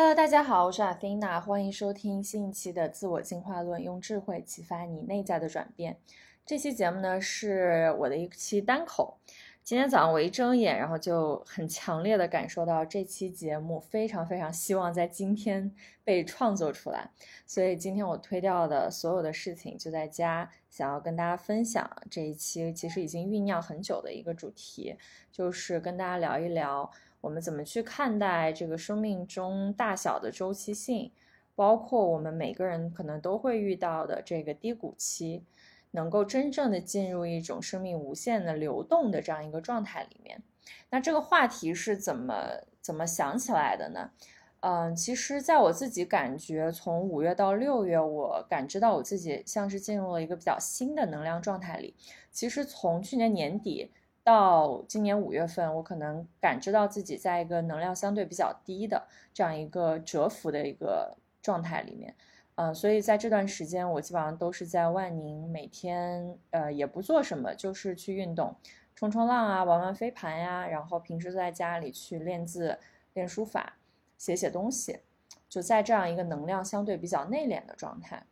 Hello，大家好，我是阿菲娜，欢迎收听新一期的自我进化论，用智慧启发你内在的转变。这期节目呢是我的一期单口。今天早上我一睁眼，然后就很强烈的感受到这期节目非常非常希望在今天被创作出来，所以今天我推掉的所有的事情就在家，想要跟大家分享这一期其实已经酝酿很久的一个主题，就是跟大家聊一聊我们怎么去看待这个生命中大小的周期性，包括我们每个人可能都会遇到的这个低谷期。能够真正的进入一种生命无限的流动的这样一个状态里面，那这个话题是怎么怎么想起来的呢？嗯，其实在我自己感觉，从五月到六月，我感知到我自己像是进入了一个比较新的能量状态里。其实从去年年底到今年五月份，我可能感知到自己在一个能量相对比较低的这样一个蛰伏的一个状态里面。嗯，所以在这段时间，我基本上都是在万宁，每天呃也不做什么，就是去运动，冲冲浪啊，玩玩飞盘呀，然后平时在家里去练字、练书法、写写东西，就在这样一个能量相对比较内敛的状态。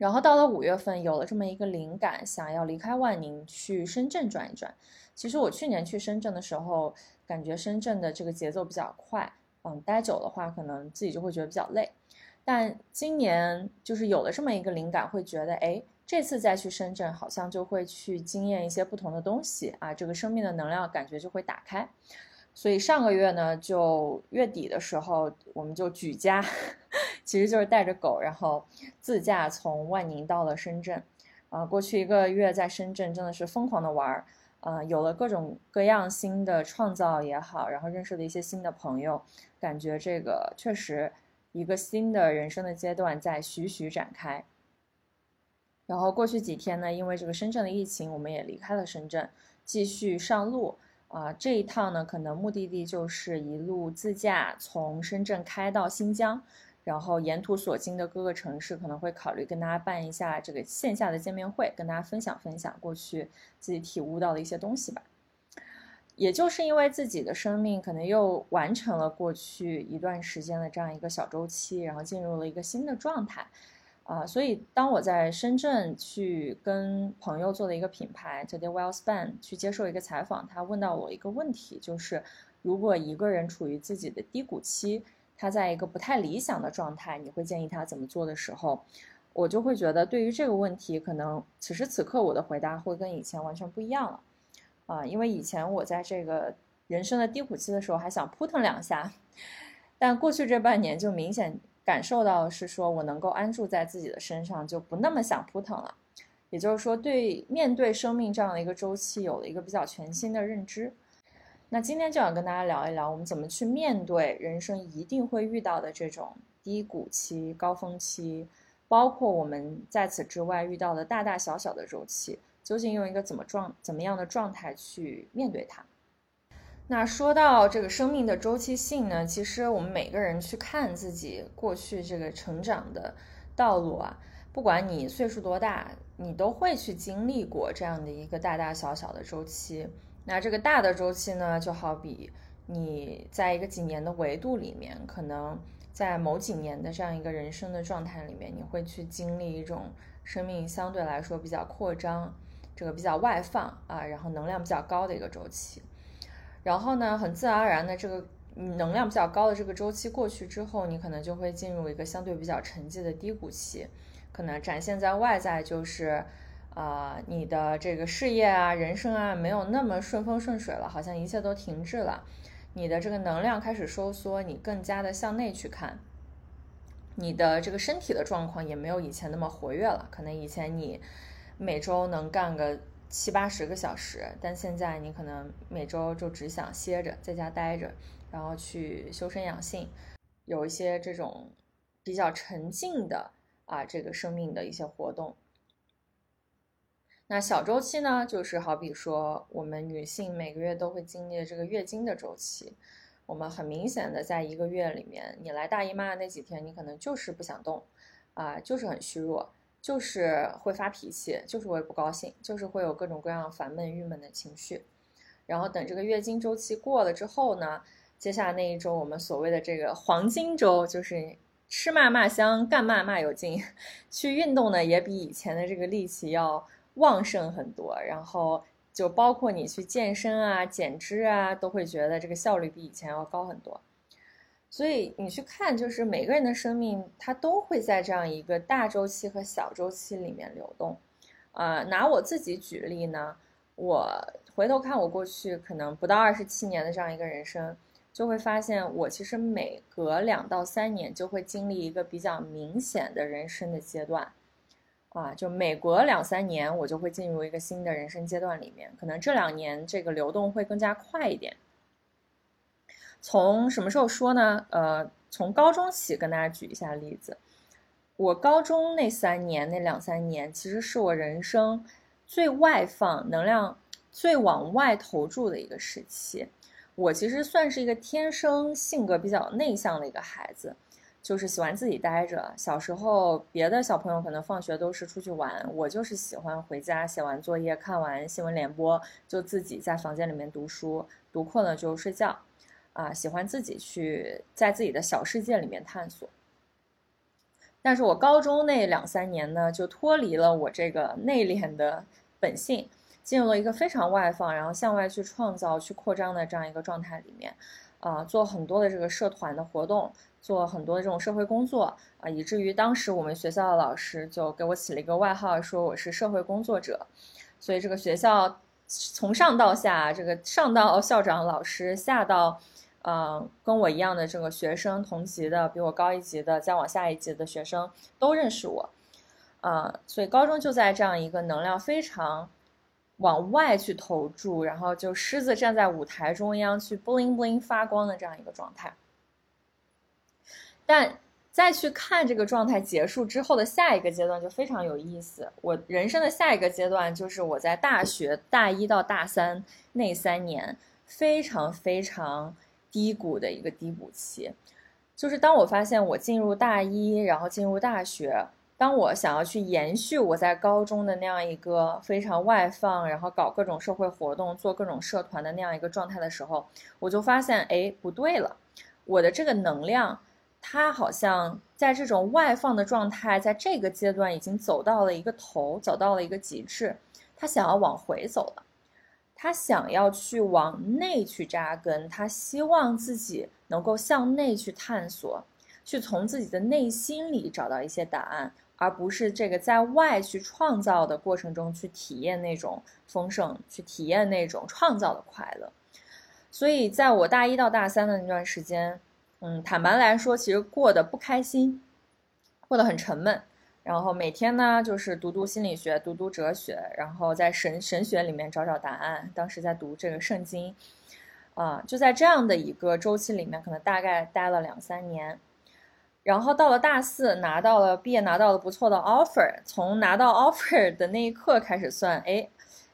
然后到了五月份，有了这么一个灵感，想要离开万宁去深圳转一转。其实我去年去深圳的时候，感觉深圳的这个节奏比较快，嗯，待久的话，可能自己就会觉得比较累。但今年就是有了这么一个灵感，会觉得，哎，这次再去深圳，好像就会去经验一些不同的东西啊，这个生命的能量感觉就会打开。所以上个月呢，就月底的时候，我们就举家，其实就是带着狗，然后自驾从万宁到了深圳。啊，过去一个月在深圳真的是疯狂的玩儿，啊，有了各种各样新的创造也好，然后认识了一些新的朋友，感觉这个确实。一个新的人生的阶段在徐徐展开。然后过去几天呢，因为这个深圳的疫情，我们也离开了深圳，继续上路啊。这一趟呢，可能目的地就是一路自驾从深圳开到新疆，然后沿途所经的各个城市，可能会考虑跟大家办一下这个线下的见面会，跟大家分享分享过去自己体悟到的一些东西吧。也就是因为自己的生命可能又完成了过去一段时间的这样一个小周期，然后进入了一个新的状态，啊，所以当我在深圳去跟朋友做的一个品牌 Today Well Span 去接受一个采访，他问到我一个问题，就是如果一个人处于自己的低谷期，他在一个不太理想的状态，你会建议他怎么做的时候，我就会觉得对于这个问题，可能此时此刻我的回答会跟以前完全不一样了。啊，因为以前我在这个人生的低谷期的时候，还想扑腾两下，但过去这半年就明显感受到是说我能够安住在自己的身上，就不那么想扑腾了。也就是说，对面对生命这样的一个周期，有了一个比较全新的认知。那今天就想跟大家聊一聊，我们怎么去面对人生一定会遇到的这种低谷期、高峰期，包括我们在此之外遇到的大大小小的周期。究竟用一个怎么状怎么样的状态去面对它？那说到这个生命的周期性呢？其实我们每个人去看自己过去这个成长的道路啊，不管你岁数多大，你都会去经历过这样的一个大大小小的周期。那这个大的周期呢，就好比你在一个几年的维度里面，可能在某几年的这样一个人生的状态里面，你会去经历一种生命相对来说比较扩张。这个比较外放啊，然后能量比较高的一个周期，然后呢，很自然而然的这个能量比较高的这个周期过去之后，你可能就会进入一个相对比较沉寂的低谷期，可能展现在外在就是，啊，你的这个事业啊、人生啊没有那么顺风顺水了，好像一切都停滞了，你的这个能量开始收缩，你更加的向内去看，你的这个身体的状况也没有以前那么活跃了，可能以前你。每周能干个七八十个小时，但现在你可能每周就只想歇着，在家待着，然后去修身养性，有一些这种比较沉静的啊，这个生命的一些活动。那小周期呢，就是好比说我们女性每个月都会经历这个月经的周期，我们很明显的在一个月里面，你来大姨妈的那几天，你可能就是不想动，啊，就是很虚弱。就是会发脾气，就是会不高兴，就是会有各种各样烦闷、郁闷的情绪。然后等这个月经周期过了之后呢，接下来那一周，我们所谓的这个黄金周，就是吃嘛嘛香，干嘛嘛有劲，去运动呢也比以前的这个力气要旺盛很多，然后就包括你去健身啊、减脂啊，都会觉得这个效率比以前要高很多。所以你去看，就是每个人的生命，它都会在这样一个大周期和小周期里面流动。啊，拿我自己举例呢，我回头看我过去可能不到二十七年的这样一个人生，就会发现我其实每隔两到三年就会经历一个比较明显的人生的阶段。啊，就每隔两三年我就会进入一个新的人生阶段里面，可能这两年这个流动会更加快一点。从什么时候说呢？呃，从高中起，跟大家举一下例子。我高中那三年、那两三年，其实是我人生最外放、能量最往外投注的一个时期。我其实算是一个天生性格比较内向的一个孩子，就是喜欢自己待着。小时候，别的小朋友可能放学都是出去玩，我就是喜欢回家写完作业、看完新闻联播，就自己在房间里面读书，读困了就睡觉。啊，喜欢自己去在自己的小世界里面探索。但是我高中那两三年呢，就脱离了我这个内敛的本性，进入了一个非常外放，然后向外去创造、去扩张的这样一个状态里面。啊，做很多的这个社团的活动，做很多的这种社会工作啊，以至于当时我们学校的老师就给我起了一个外号，说我是社会工作者。所以这个学校从上到下，这个上到校长、老师，下到。嗯，跟我一样的这个学生，同级的，比我高一级的，再往下一级的学生都认识我，啊，所以高中就在这样一个能量非常往外去投注，然后就狮子站在舞台中央去 bling bling 发光的这样一个状态。但再去看这个状态结束之后的下一个阶段就非常有意思。我人生的下一个阶段就是我在大学大一到大三那三年，非常非常。低谷的一个低谷期，就是当我发现我进入大一，然后进入大学，当我想要去延续我在高中的那样一个非常外放，然后搞各种社会活动、做各种社团的那样一个状态的时候，我就发现，哎，不对了，我的这个能量，它好像在这种外放的状态，在这个阶段已经走到了一个头，走到了一个极致，它想要往回走了。他想要去往内去扎根，他希望自己能够向内去探索，去从自己的内心里找到一些答案，而不是这个在外去创造的过程中去体验那种丰盛，去体验那种创造的快乐。所以，在我大一到大三的那段时间，嗯，坦白来说，其实过得不开心，过得很沉闷。然后每天呢，就是读读心理学，读读哲学，然后在神神学里面找找答案。当时在读这个圣经，啊，就在这样的一个周期里面，可能大概待了两三年。然后到了大四，拿到了毕业，拿到了不错的 offer。从拿到 offer 的那一刻开始算，哎，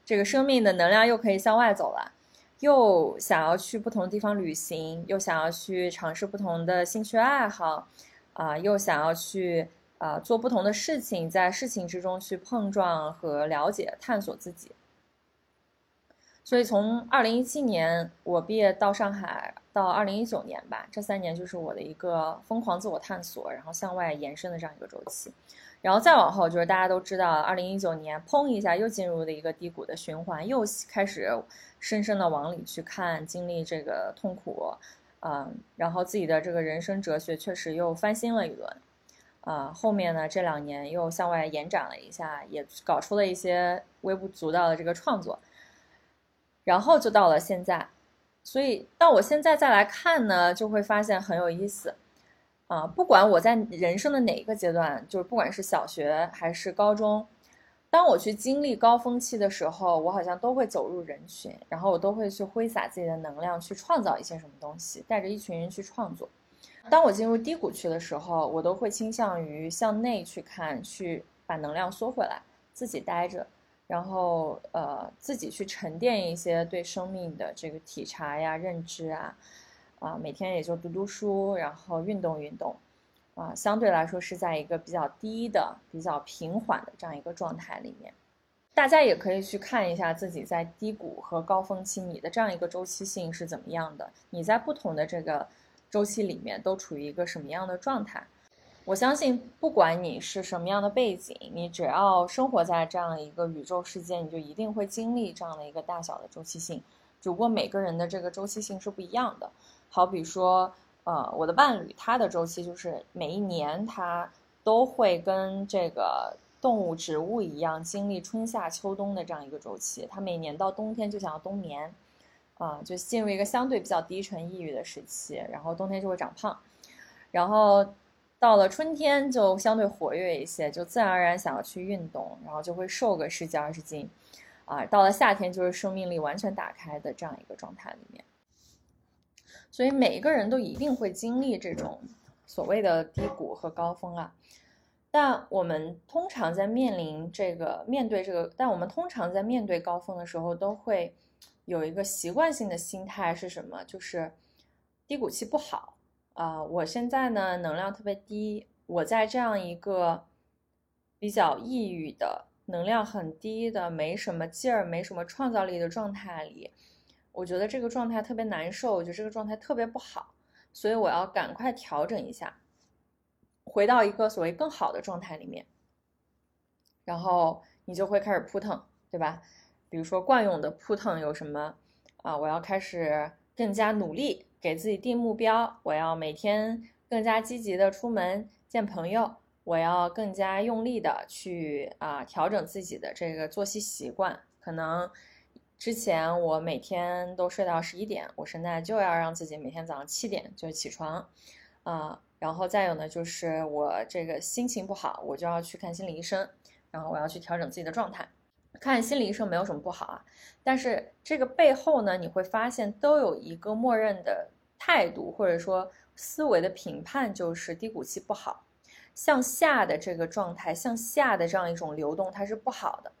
这个生命的能量又可以向外走了，又想要去不同地方旅行，又想要去尝试不同的兴趣爱好，啊，又想要去。啊，做不同的事情，在事情之中去碰撞和了解、探索自己。所以，从二零一七年我毕业到上海，到二零一九年吧，这三年就是我的一个疯狂自我探索，然后向外延伸的这样一个周期。然后再往后，就是大家都知道，二零一九年砰一下又进入了一个低谷的循环，又开始深深的往里去看，经历这个痛苦，嗯，然后自己的这个人生哲学确实又翻新了一轮。啊，后面呢？这两年又向外延展了一下，也搞出了一些微不足道的这个创作，然后就到了现在。所以到我现在再来看呢，就会发现很有意思。啊，不管我在人生的哪一个阶段，就是不管是小学还是高中，当我去经历高峰期的时候，我好像都会走入人群，然后我都会去挥洒自己的能量，去创造一些什么东西，带着一群人去创作。当我进入低谷区的时候，我都会倾向于向内去看，去把能量缩回来，自己待着，然后呃自己去沉淀一些对生命的这个体察呀、认知啊，啊每天也就读读书，然后运动运动，啊相对来说是在一个比较低的、比较平缓的这样一个状态里面。大家也可以去看一下自己在低谷和高峰期你的这样一个周期性是怎么样的，你在不同的这个周期里面都处于一个什么样的状态。我相信，不管你是什么样的背景，你只要生活在这样一个宇宙世界，你就一定会经历这样的一个大小的周期性。只不过每个人的这个周期性是不一样的。好比说，呃，我的伴侣他的周期就是每一年他都会跟这个动物、植物一样经历春夏秋冬的这样一个周期。他每年到冬天就想要冬眠，啊，就进入一个相对比较低沉、抑郁的时期，然后冬天就会长胖，然后。到了春天就相对活跃一些，就自然而然想要去运动，然后就会瘦个十几二十斤，啊，到了夏天就是生命力完全打开的这样一个状态里面。所以每一个人都一定会经历这种所谓的低谷和高峰啊。但我们通常在面临这个面对这个，但我们通常在面对高峰的时候，都会有一个习惯性的心态是什么？就是低谷期不好。啊，我现在呢能量特别低，我在这样一个比较抑郁的、能量很低的、没什么劲儿、没什么创造力的状态里，我觉得这个状态特别难受，我觉得这个状态特别不好，所以我要赶快调整一下，回到一个所谓更好的状态里面，然后你就会开始扑腾，对吧？比如说惯用的扑腾有什么啊？我要开始更加努力。给自己定目标，我要每天更加积极的出门见朋友，我要更加用力的去啊调整自己的这个作息习惯。可能之前我每天都睡到十一点，我现在就要让自己每天早上七点就起床，啊，然后再有呢就是我这个心情不好，我就要去看心理医生，然后我要去调整自己的状态。看心理医生没有什么不好啊，但是这个背后呢，你会发现都有一个默认的态度或者说思维的评判，就是低谷期不好，向下的这个状态，向下的这样一种流动，它是不好的，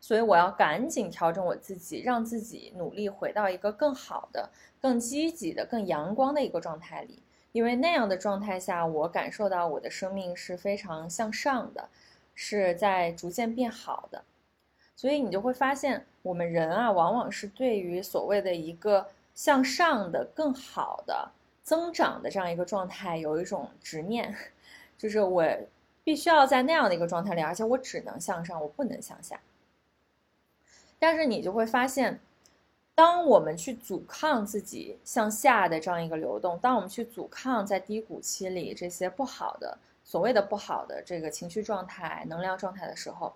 所以我要赶紧调整我自己，让自己努力回到一个更好的、更积极的、更阳光的一个状态里，因为那样的状态下，我感受到我的生命是非常向上的，是在逐渐变好的。所以你就会发现，我们人啊，往往是对于所谓的一个向上的、更好的增长的这样一个状态，有一种执念，就是我必须要在那样的一个状态里，而且我只能向上，我不能向下。但是你就会发现，当我们去阻抗自己向下的这样一个流动，当我们去阻抗在低谷期里这些不好的、所谓的不好的这个情绪状态、能量状态的时候，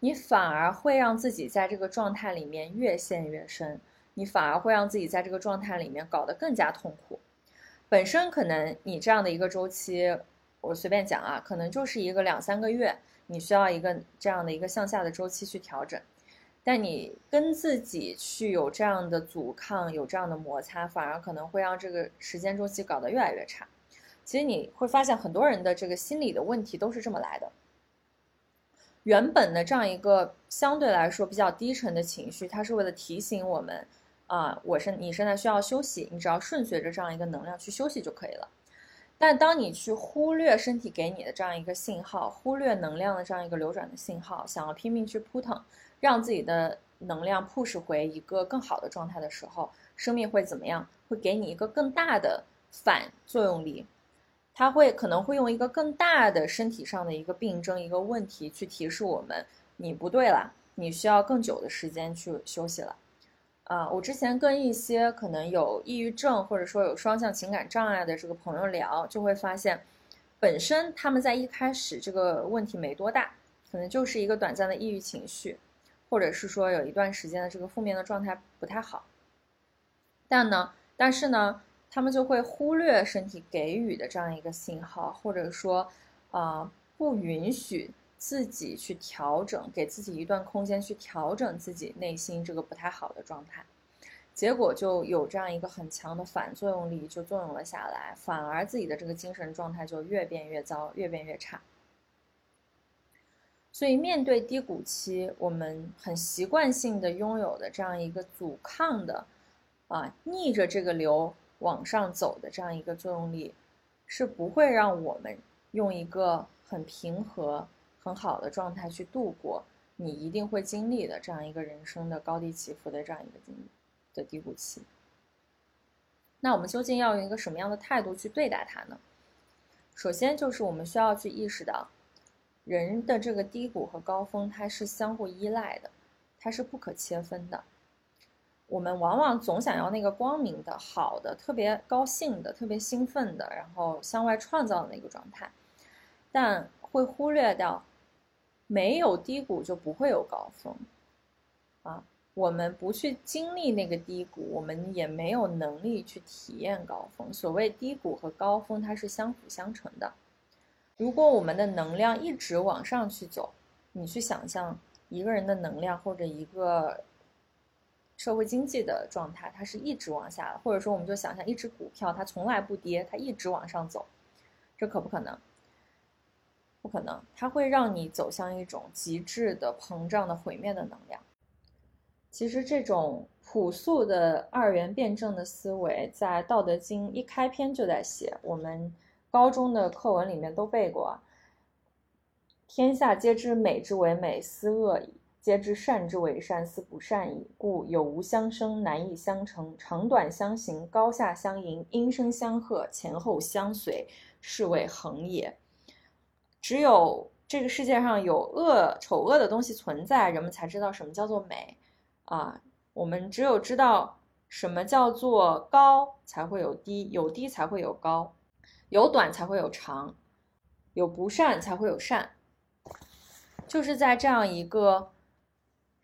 你反而会让自己在这个状态里面越陷越深，你反而会让自己在这个状态里面搞得更加痛苦。本身可能你这样的一个周期，我随便讲啊，可能就是一个两三个月，你需要一个这样的一个向下的周期去调整。但你跟自己去有这样的阻抗，有这样的摩擦，反而可能会让这个时间周期搞得越来越差。其实你会发现，很多人的这个心理的问题都是这么来的。原本的这样一个相对来说比较低沉的情绪，它是为了提醒我们，啊，我是你现在需要休息，你只要顺随着这样一个能量去休息就可以了。但当你去忽略身体给你的这样一个信号，忽略能量的这样一个流转的信号，想要拼命去扑腾，让自己的能量 push 回一个更好的状态的时候，生命会怎么样？会给你一个更大的反作用力。它会可能会用一个更大的身体上的一个病症、一个问题去提示我们，你不对了，你需要更久的时间去休息了。啊，我之前跟一些可能有抑郁症或者说有双向情感障碍的这个朋友聊，就会发现，本身他们在一开始这个问题没多大，可能就是一个短暂的抑郁情绪，或者是说有一段时间的这个负面的状态不太好。但呢，但是呢。他们就会忽略身体给予的这样一个信号，或者说，啊，不允许自己去调整，给自己一段空间去调整自己内心这个不太好的状态，结果就有这样一个很强的反作用力，就作用了下来，反而自己的这个精神状态就越变越糟，越变越差。所以面对低谷期，我们很习惯性的拥有的这样一个阻抗的，啊，逆着这个流。往上走的这样一个作用力，是不会让我们用一个很平和、很好的状态去度过，你一定会经历的这样一个人生的高低起伏的这样一个经历的低谷期。那我们究竟要用一个什么样的态度去对待它呢？首先就是我们需要去意识到，人的这个低谷和高峰它是相互依赖的，它是不可切分的。我们往往总想要那个光明的、好的、特别高兴的、特别兴奋的，然后向外创造的那个状态，但会忽略掉，没有低谷就不会有高峰，啊，我们不去经历那个低谷，我们也没有能力去体验高峰。所谓低谷和高峰，它是相辅相成的。如果我们的能量一直往上去走，你去想象一个人的能量或者一个。社会经济的状态，它是一直往下的，或者说，我们就想象一只股票，它从来不跌，它一直往上走，这可不可能？不可能，它会让你走向一种极致的膨胀的毁灭的能量。其实，这种朴素的二元辩证的思维，在《道德经》一开篇就在写，我们高中的课文里面都背过：“天下皆知美之为美，斯恶已。”皆知善之为善，斯不善已。故有无相生，难易相成，长短相形，高下相迎，音声相和，前后相随，是谓恒也。只有这个世界上有恶、丑恶的东西存在，人们才知道什么叫做美啊。我们只有知道什么叫做高，才会有低；有低才会有高；有短才会有长；有不善才会有善。就是在这样一个。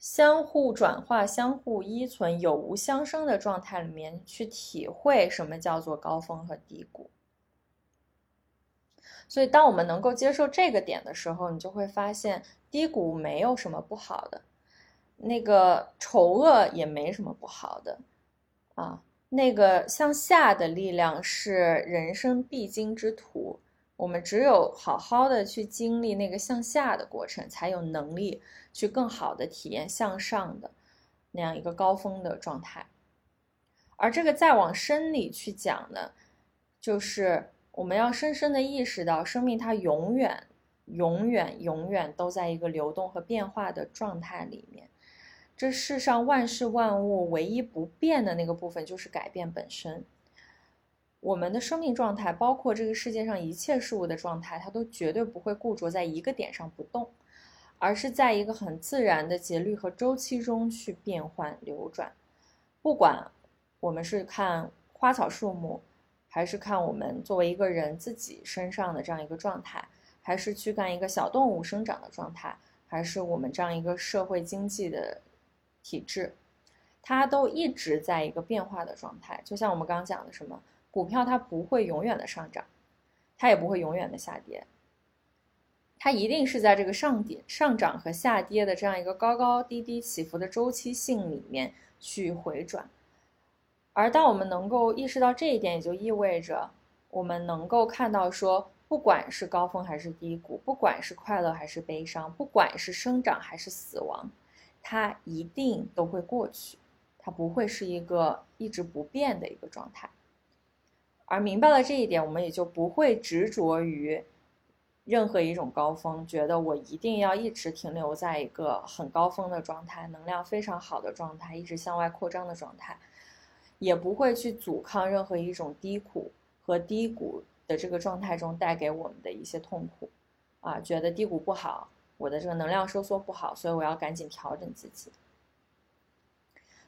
相互转化、相互依存、有无相生的状态里面去体会什么叫做高峰和低谷。所以，当我们能够接受这个点的时候，你就会发现低谷没有什么不好的，那个丑恶也没什么不好的，啊，那个向下的力量是人生必经之途。我们只有好好的去经历那个向下的过程，才有能力去更好的体验向上的那样一个高峰的状态。而这个再往深里去讲呢，就是我们要深深的意识到，生命它永远、永远、永远都在一个流动和变化的状态里面。这世上万事万物唯一不变的那个部分，就是改变本身。我们的生命状态，包括这个世界上一切事物的状态，它都绝对不会固着在一个点上不动，而是在一个很自然的节律和周期中去变换流转。不管我们是看花草树木，还是看我们作为一个人自己身上的这样一个状态，还是去看一个小动物生长的状态，还是我们这样一个社会经济的体制，它都一直在一个变化的状态。就像我们刚刚讲的什么？股票它不会永远的上涨，它也不会永远的下跌，它一定是在这个上跌、上涨和下跌的这样一个高高低低起伏的周期性里面去回转。而当我们能够意识到这一点，也就意味着我们能够看到说，不管是高峰还是低谷，不管是快乐还是悲伤，不管是生长还是死亡，它一定都会过去，它不会是一个一直不变的一个状态。而明白了这一点，我们也就不会执着于任何一种高峰，觉得我一定要一直停留在一个很高峰的状态，能量非常好的状态，一直向外扩张的状态，也不会去阻抗任何一种低谷和低谷的这个状态中带给我们的一些痛苦，啊，觉得低谷不好，我的这个能量收缩不好，所以我要赶紧调整自己。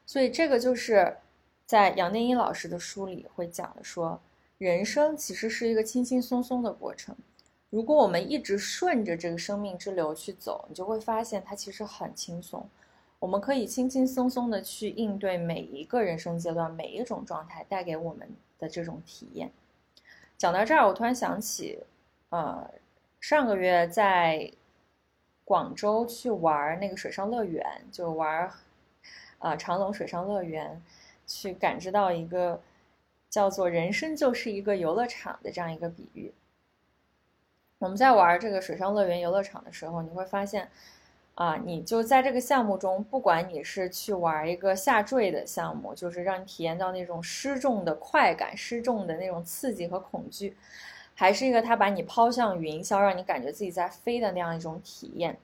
所以这个就是在杨定一老师的书里会讲的说。人生其实是一个轻轻松松的过程，如果我们一直顺着这个生命之流去走，你就会发现它其实很轻松。我们可以轻轻松松的去应对每一个人生阶段、每一种状态带给我们的这种体验。讲到这儿，我突然想起，呃，上个月在广州去玩那个水上乐园，就玩，啊，长隆水上乐园，去感知到一个。叫做人生就是一个游乐场的这样一个比喻。我们在玩这个水上乐园游乐场的时候，你会发现，啊，你就在这个项目中，不管你是去玩一个下坠的项目，就是让你体验到那种失重的快感、失重的那种刺激和恐惧，还是一个他把你抛向云霄，让你感觉自己在飞的那样一种体验，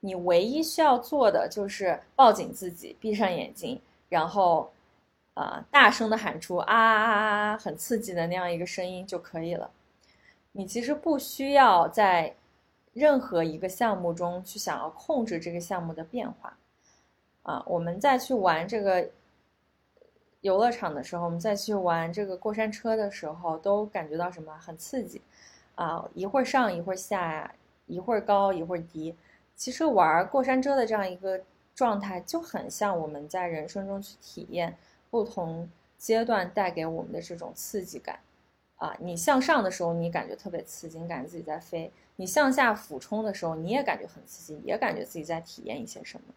你唯一需要做的就是抱紧自己，闭上眼睛，然后，啊，大声的喊出啊啊啊啊，很刺激的那样一个声音就可以了。你其实不需要在任何一个项目中去想要控制这个项目的变化。啊，我们再去玩这个游乐场的时候，我们再去玩这个过山车的时候，都感觉到什么？很刺激，啊，一会儿上一会儿下，一会儿高一会儿低。其实玩过山车的这样一个状态，就很像我们在人生中去体验不同阶段带给我们的这种刺激感。啊，你向上的时候，你感觉特别刺激，你感觉自己在飞；你向下俯冲的时候，你也感觉很刺激，也感觉自己在体验一些什么。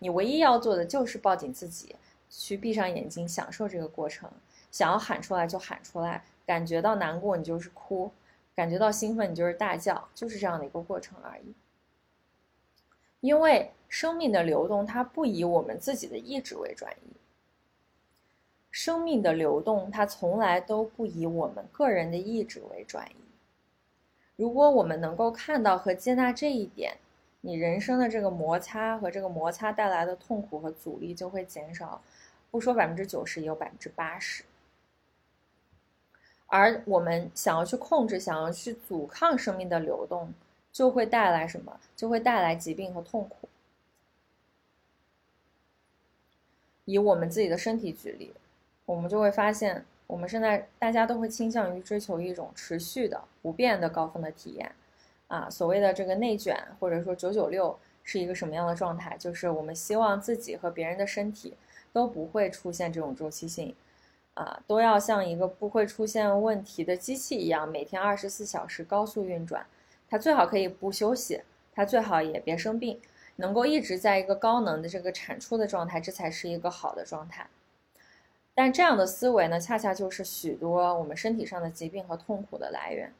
你唯一要做的就是抱紧自己，去闭上眼睛，享受这个过程。想要喊出来就喊出来，感觉到难过你就是哭，感觉到兴奋你就是大叫，就是这样的一个过程而已。因为生命的流动，它不以我们自己的意志为转移。生命的流动，它从来都不以我们个人的意志为转移。如果我们能够看到和接纳这一点，你人生的这个摩擦和这个摩擦带来的痛苦和阻力就会减少，不说百分之九十，也有百分之八十。而我们想要去控制、想要去阻抗生命的流动。就会带来什么？就会带来疾病和痛苦。以我们自己的身体举例，我们就会发现，我们现在大家都会倾向于追求一种持续的、不变的高峰的体验。啊，所谓的这个内卷，或者说九九六，是一个什么样的状态？就是我们希望自己和别人的身体都不会出现这种周期性，啊，都要像一个不会出现问题的机器一样，每天二十四小时高速运转。它最好可以不休息，它最好也别生病，能够一直在一个高能的这个产出的状态，这才是一个好的状态。但这样的思维呢，恰恰就是许多我们身体上的疾病和痛苦的来源，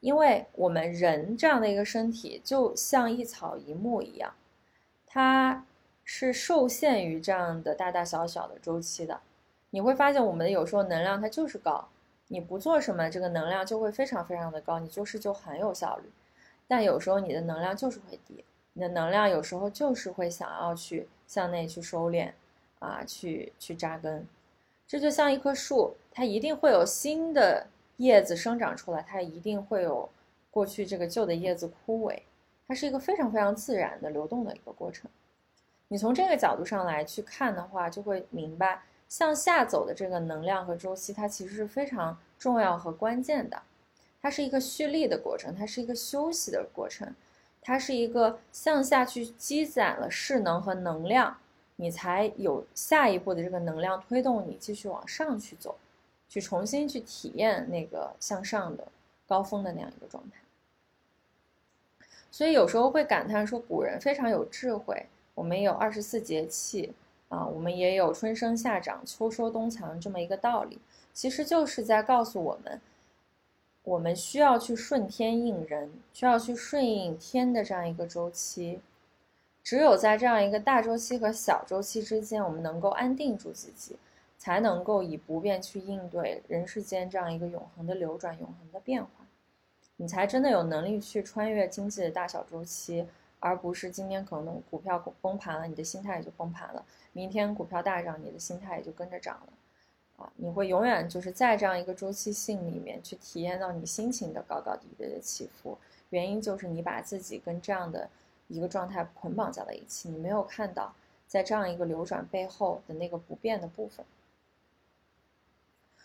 因为我们人这样的一个身体就像一草一木一样，它是受限于这样的大大小小的周期的。你会发现，我们的有时候能量它就是高，你不做什么，这个能量就会非常非常的高，你做事就很有效率。但有时候你的能量就是会低，你的能量有时候就是会想要去向内去收敛，啊，去去扎根。这就像一棵树，它一定会有新的叶子生长出来，它一定会有过去这个旧的叶子枯萎，它是一个非常非常自然的流动的一个过程。你从这个角度上来去看的话，就会明白向下走的这个能量和周期，它其实是非常重要和关键的。它是一个蓄力的过程，它是一个休息的过程，它是一个向下去积攒了势能和能量，你才有下一步的这个能量推动你继续往上去走，去重新去体验那个向上的高峰的那样一个状态。所以有时候会感叹说，古人非常有智慧。我们有二十四节气啊，我们也有春生夏长秋收冬藏这么一个道理，其实就是在告诉我们。我们需要去顺天应人，需要去顺应天的这样一个周期。只有在这样一个大周期和小周期之间，我们能够安定住自己，才能够以不变去应对人世间这样一个永恒的流转、永恒的变化。你才真的有能力去穿越经济的大小周期，而不是今天可能股票崩盘了，你的心态也就崩盘了；明天股票大涨，你的心态也就跟着涨了。啊你会永远就是在这样一个周期性里面去体验到你心情的高高低低的起伏，原因就是你把自己跟这样的一个状态捆绑在了一起，你没有看到在这样一个流转背后的那个不变的部分。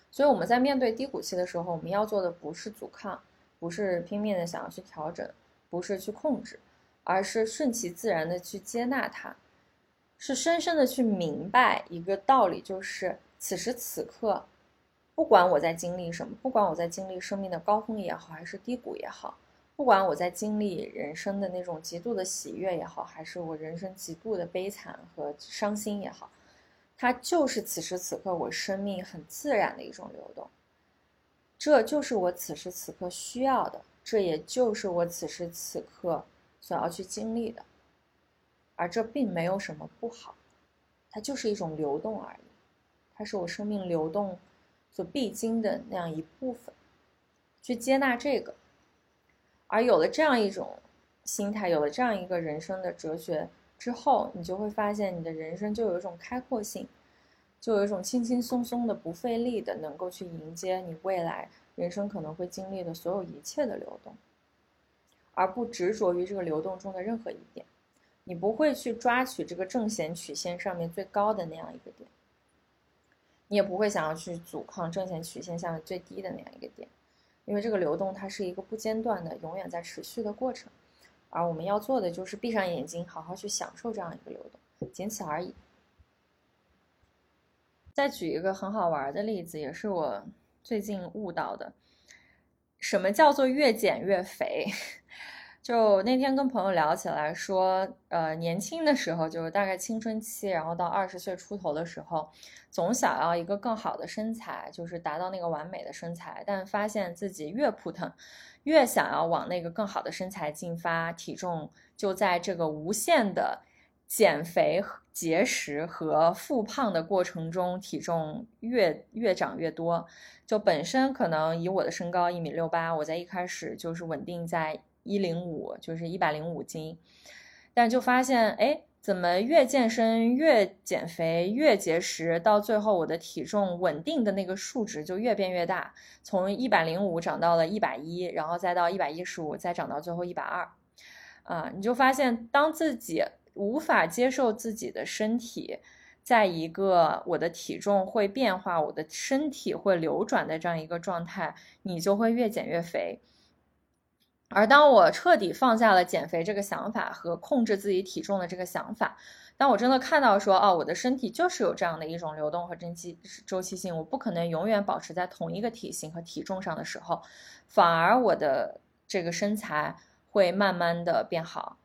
所以我们在面对低谷期的时候，我们要做的不是阻抗，不是拼命的想要去调整，不是去控制，而是顺其自然的去接纳它，是深深的去明白一个道理，就是。此时此刻，不管我在经历什么，不管我在经历生命的高峰也好，还是低谷也好，不管我在经历人生的那种极度的喜悦也好，还是我人生极度的悲惨和伤心也好，它就是此时此刻我生命很自然的一种流动。这就是我此时此刻需要的，这也就是我此时此刻所要去经历的。而这并没有什么不好，它就是一种流动而已。它是我生命流动所必经的那样一部分，去接纳这个，而有了这样一种心态，有了这样一个人生的哲学之后，你就会发现你的人生就有一种开阔性，就有一种轻轻松松的、不费力的，能够去迎接你未来人生可能会经历的所有一切的流动，而不执着于这个流动中的任何一点。你不会去抓取这个正弦曲线上面最高的那样一个点，你也不会想要去阻抗正弦曲线下面最低的那样一个点，因为这个流动它是一个不间断的、永远在持续的过程，而我们要做的就是闭上眼睛，好好去享受这样一个流动，仅此而已。再举一个很好玩的例子，也是我最近悟到的，什么叫做越减越肥？就那天跟朋友聊起来，说，呃，年轻的时候，就是大概青春期，然后到二十岁出头的时候，总想要一个更好的身材，就是达到那个完美的身材，但发现自己越扑腾，越想要往那个更好的身材进发，体重就在这个无限的减肥、节食和复胖的过程中，体重越越长越多。就本身可能以我的身高一米六八，我在一开始就是稳定在。一零五就是一百零五斤，但就发现，哎，怎么越健身越减肥越节食，到最后我的体重稳定的那个数值就越变越大，从一百零五涨到了一百一，然后再到一百一十五，再涨到最后一百二，啊，你就发现，当自己无法接受自己的身体，在一个我的体重会变化，我的身体会流转的这样一个状态，你就会越减越肥。而当我彻底放下了减肥这个想法和控制自己体重的这个想法，当我真的看到说，哦，我的身体就是有这样的一种流动和周期周期性，我不可能永远保持在同一个体型和体重上的时候，反而我的这个身材会慢慢的变好，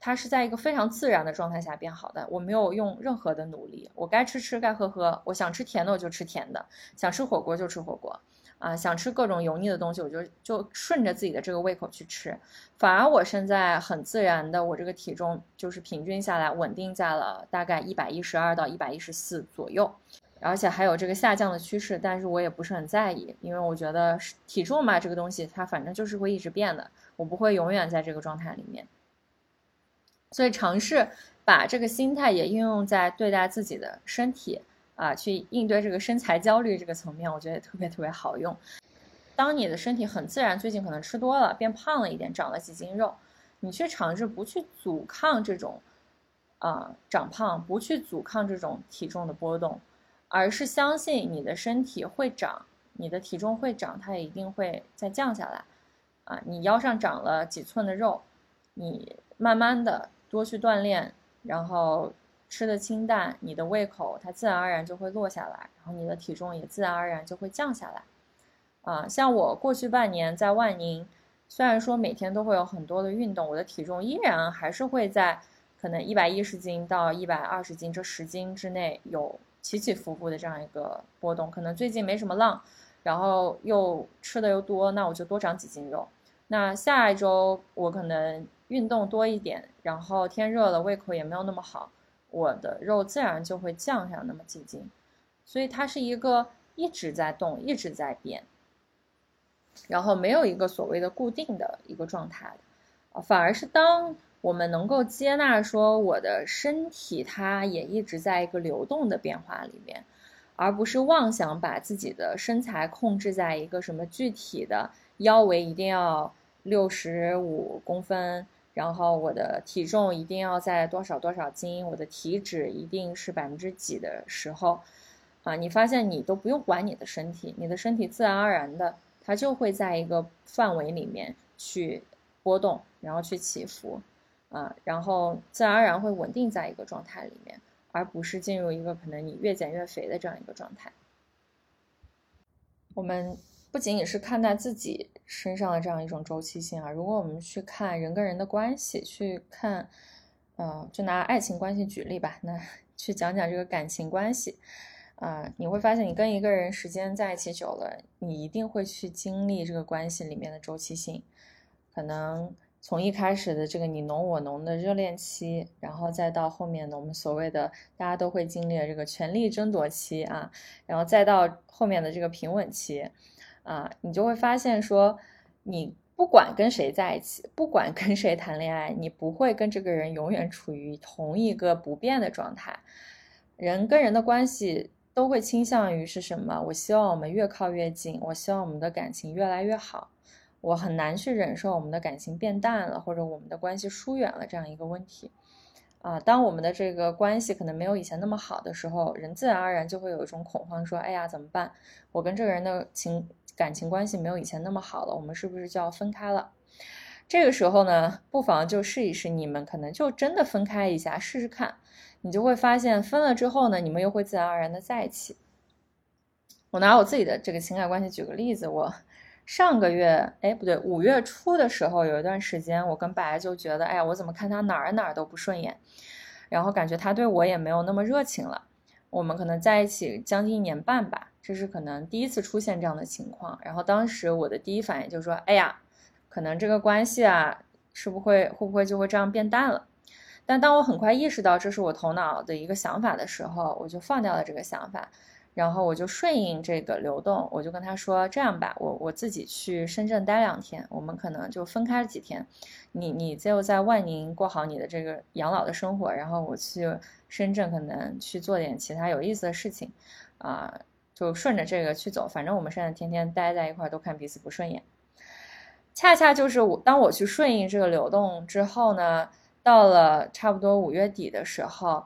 它是在一个非常自然的状态下变好的，我没有用任何的努力，我该吃吃，该喝喝，我想吃甜的我就吃甜的，想吃火锅就吃火锅。啊，想吃各种油腻的东西，我就就顺着自己的这个胃口去吃，反而我现在很自然的，我这个体重就是平均下来稳定在了大概一百一十二到一百一十四左右，而且还有这个下降的趋势，但是我也不是很在意，因为我觉得体重嘛，这个东西它反正就是会一直变的，我不会永远在这个状态里面，所以尝试把这个心态也应用在对待自己的身体。啊，去应对这个身材焦虑这个层面，我觉得特别特别好用。当你的身体很自然，最近可能吃多了，变胖了一点，长了几斤肉，你去尝试不去阻抗这种啊长胖，不去阻抗这种体重的波动，而是相信你的身体会长，你的体重会长，它也一定会再降下来。啊，你腰上长了几寸的肉，你慢慢的多去锻炼，然后。吃的清淡，你的胃口它自然而然就会落下来，然后你的体重也自然而然就会降下来。啊，像我过去半年在万宁，虽然说每天都会有很多的运动，我的体重依然还是会在可能一百一十斤到一百二十斤这十斤之内有起起伏伏的这样一个波动。可能最近没什么浪，然后又吃的又多，那我就多长几斤肉。那下一周我可能运动多一点，然后天热了，胃口也没有那么好。我的肉自然就会降下那么几斤，所以它是一个一直在动、一直在变，然后没有一个所谓的固定的一个状态的，反而是当我们能够接纳说我的身体它也一直在一个流动的变化里面，而不是妄想把自己的身材控制在一个什么具体的腰围一定要六十五公分。然后我的体重一定要在多少多少斤，我的体脂一定是百分之几的时候，啊，你发现你都不用管你的身体，你的身体自然而然的，它就会在一个范围里面去波动，然后去起伏，啊，然后自然而然会稳定在一个状态里面，而不是进入一个可能你越减越肥的这样一个状态。我们。不仅仅是看待自己身上的这样一种周期性啊，如果我们去看人跟人的关系，去看，呃，就拿爱情关系举例吧，那去讲讲这个感情关系，啊，你会发现你跟一个人时间在一起久了，你一定会去经历这个关系里面的周期性，可能。从一开始的这个你侬我侬的热恋期，然后再到后面的我们所谓的大家都会经历的这个权力争夺期啊，然后再到后面的这个平稳期，啊，你就会发现说，你不管跟谁在一起，不管跟谁谈恋爱，你不会跟这个人永远处于同一个不变的状态。人跟人的关系都会倾向于是什么？我希望我们越靠越近，我希望我们的感情越来越好。我很难去忍受我们的感情变淡了，或者我们的关系疏远了这样一个问题。啊，当我们的这个关系可能没有以前那么好的时候，人自然而然就会有一种恐慌，说：“哎呀，怎么办？我跟这个人的情。”感情关系没有以前那么好了，我们是不是就要分开了？这个时候呢，不妨就试一试，你们可能就真的分开一下试试看，你就会发现分了之后呢，你们又会自然而然的在一起。我拿我自己的这个情感关系举个例子，我上个月，哎，不对，五月初的时候有一段时间，我跟白就觉得，哎呀，我怎么看他哪儿哪儿都不顺眼，然后感觉他对我也没有那么热情了。我们可能在一起将近一年半吧。这是可能第一次出现这样的情况，然后当时我的第一反应就是说，哎呀，可能这个关系啊，是不会会不会就会这样变淡了？但当我很快意识到这是我头脑的一个想法的时候，我就放掉了这个想法，然后我就顺应这个流动，我就跟他说，这样吧，我我自己去深圳待两天，我们可能就分开了几天，你你就在万宁过好你的这个养老的生活，然后我去深圳可能去做点其他有意思的事情，啊。就顺着这个去走，反正我们现在天天待在一块儿，都看彼此不顺眼。恰恰就是我，当我去顺应这个流动之后呢，到了差不多五月底的时候，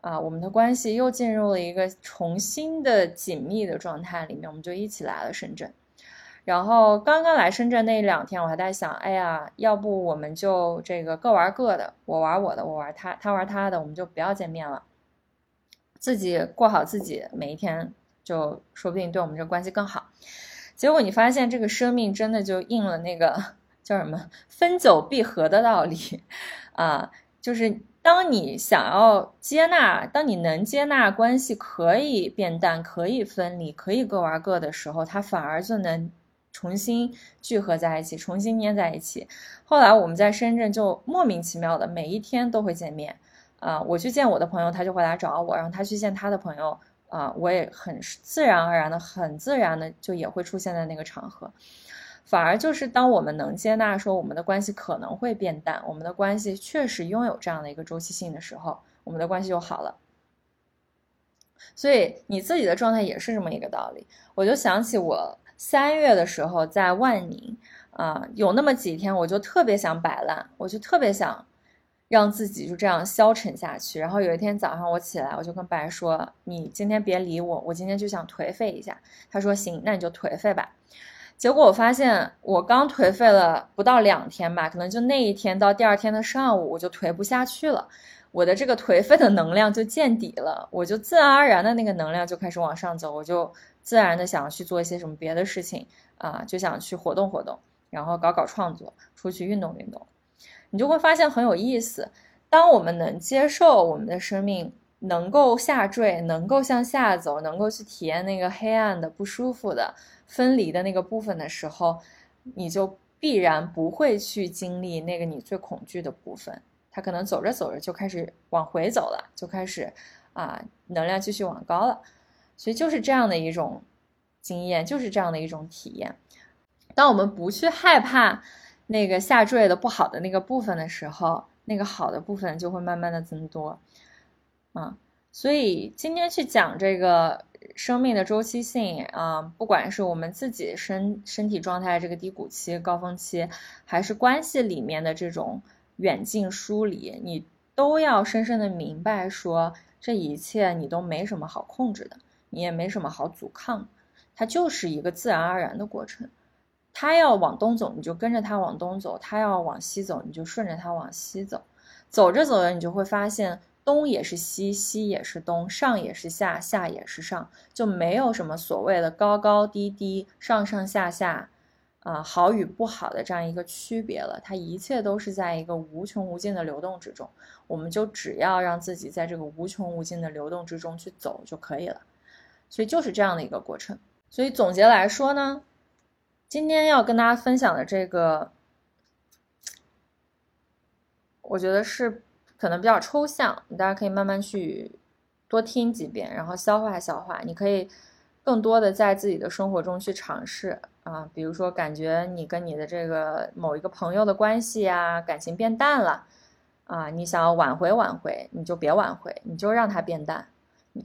啊，我们的关系又进入了一个重新的紧密的状态里面，我们就一起来了深圳。然后刚刚来深圳那两天，我还在想，哎呀，要不我们就这个各玩各的，我玩我的，我玩他，他玩他的，我们就不要见面了，自己过好自己每一天。就说不定对我们这关系更好。结果你发现这个生命真的就应了那个叫什么“分久必合”的道理啊！就是当你想要接纳，当你能接纳关系可以变淡、可以分离、可以各玩各的时候，它反而就能重新聚合在一起，重新粘在一起。后来我们在深圳就莫名其妙的每一天都会见面啊！我去见我的朋友，他就会来找我；然后他去见他的朋友。啊，我也很自然而然的、很自然的就也会出现在那个场合，反而就是当我们能接纳说我们的关系可能会变淡，我们的关系确实拥有这样的一个周期性的时候，我们的关系就好了。所以你自己的状态也是这么一个道理。我就想起我三月的时候在万宁啊，有那么几天我就特别想摆烂，我就特别想。让自己就这样消沉下去，然后有一天早上我起来，我就跟白说：“你今天别理我，我今天就想颓废一下。”他说：“行，那你就颓废吧。”结果我发现，我刚颓废了不到两天吧，可能就那一天到第二天的上午，我就颓不下去了，我的这个颓废的能量就见底了，我就自然而然的那个能量就开始往上走，我就自然的想要去做一些什么别的事情啊，就想去活动活动，然后搞搞创作，出去运动运动。你就会发现很有意思。当我们能接受我们的生命能够下坠，能够向下走，能够去体验那个黑暗的、不舒服的、分离的那个部分的时候，你就必然不会去经历那个你最恐惧的部分。它可能走着走着就开始往回走了，就开始啊，能量继续往高了。所以就是这样的一种经验，就是这样的一种体验。当我们不去害怕。那个下坠的不好的那个部分的时候，那个好的部分就会慢慢的增多，啊，所以今天去讲这个生命的周期性啊，不管是我们自己身身体状态这个低谷期、高峰期，还是关系里面的这种远近疏离，你都要深深的明白，说这一切你都没什么好控制的，你也没什么好阻抗，它就是一个自然而然的过程。他要往东走，你就跟着他往东走；他要往西走，你就顺着他往西走。走着走着，你就会发现，东也是西，西也是东，上也是下，下也是上，就没有什么所谓的高高低低、上上下下，啊，好与不好的这样一个区别了。它一切都是在一个无穷无尽的流动之中，我们就只要让自己在这个无穷无尽的流动之中去走就可以了。所以就是这样的一个过程。所以总结来说呢？今天要跟大家分享的这个，我觉得是可能比较抽象，大家可以慢慢去多听几遍，然后消化消化。你可以更多的在自己的生活中去尝试啊，比如说感觉你跟你的这个某一个朋友的关系啊，感情变淡了，啊，你想要挽回挽回，你就别挽回，你就让它变淡，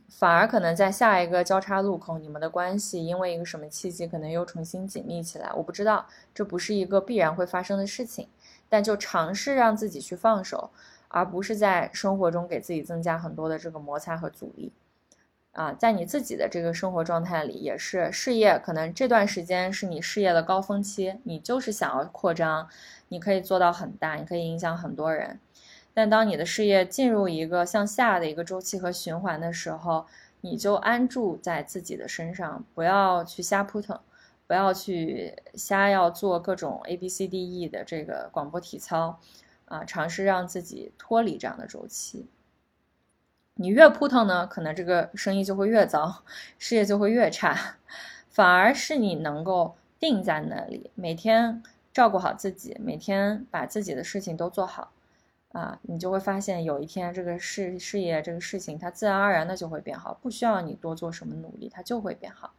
反而可能在下一个交叉路口，你们的关系因为一个什么契机，可能又重新紧密起来。我不知道，这不是一个必然会发生的事情，但就尝试让自己去放手，而不是在生活中给自己增加很多的这个摩擦和阻力。啊，在你自己的这个生活状态里，也是事业可能这段时间是你事业的高峰期，你就是想要扩张，你可以做到很大，你可以影响很多人。但当你的事业进入一个向下的一个周期和循环的时候，你就安住在自己的身上，不要去瞎扑腾，不要去瞎要做各种 A B C D E 的这个广播体操，啊，尝试让自己脱离这样的周期。你越扑腾呢，可能这个生意就会越糟，事业就会越差。反而是你能够定在那里，每天照顾好自己，每天把自己的事情都做好，啊，你就会发现有一天这个事事业这个事情它自然而然的就会变好，不需要你多做什么努力，它就会变好。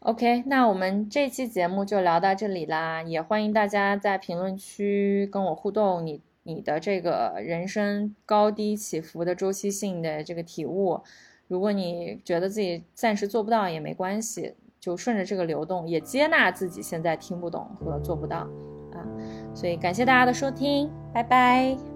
OK，那我们这期节目就聊到这里啦，也欢迎大家在评论区跟我互动，你。你的这个人生高低起伏的周期性的这个体悟，如果你觉得自己暂时做不到也没关系，就顺着这个流动，也接纳自己现在听不懂和做不到。所以感谢大家的收听，拜拜。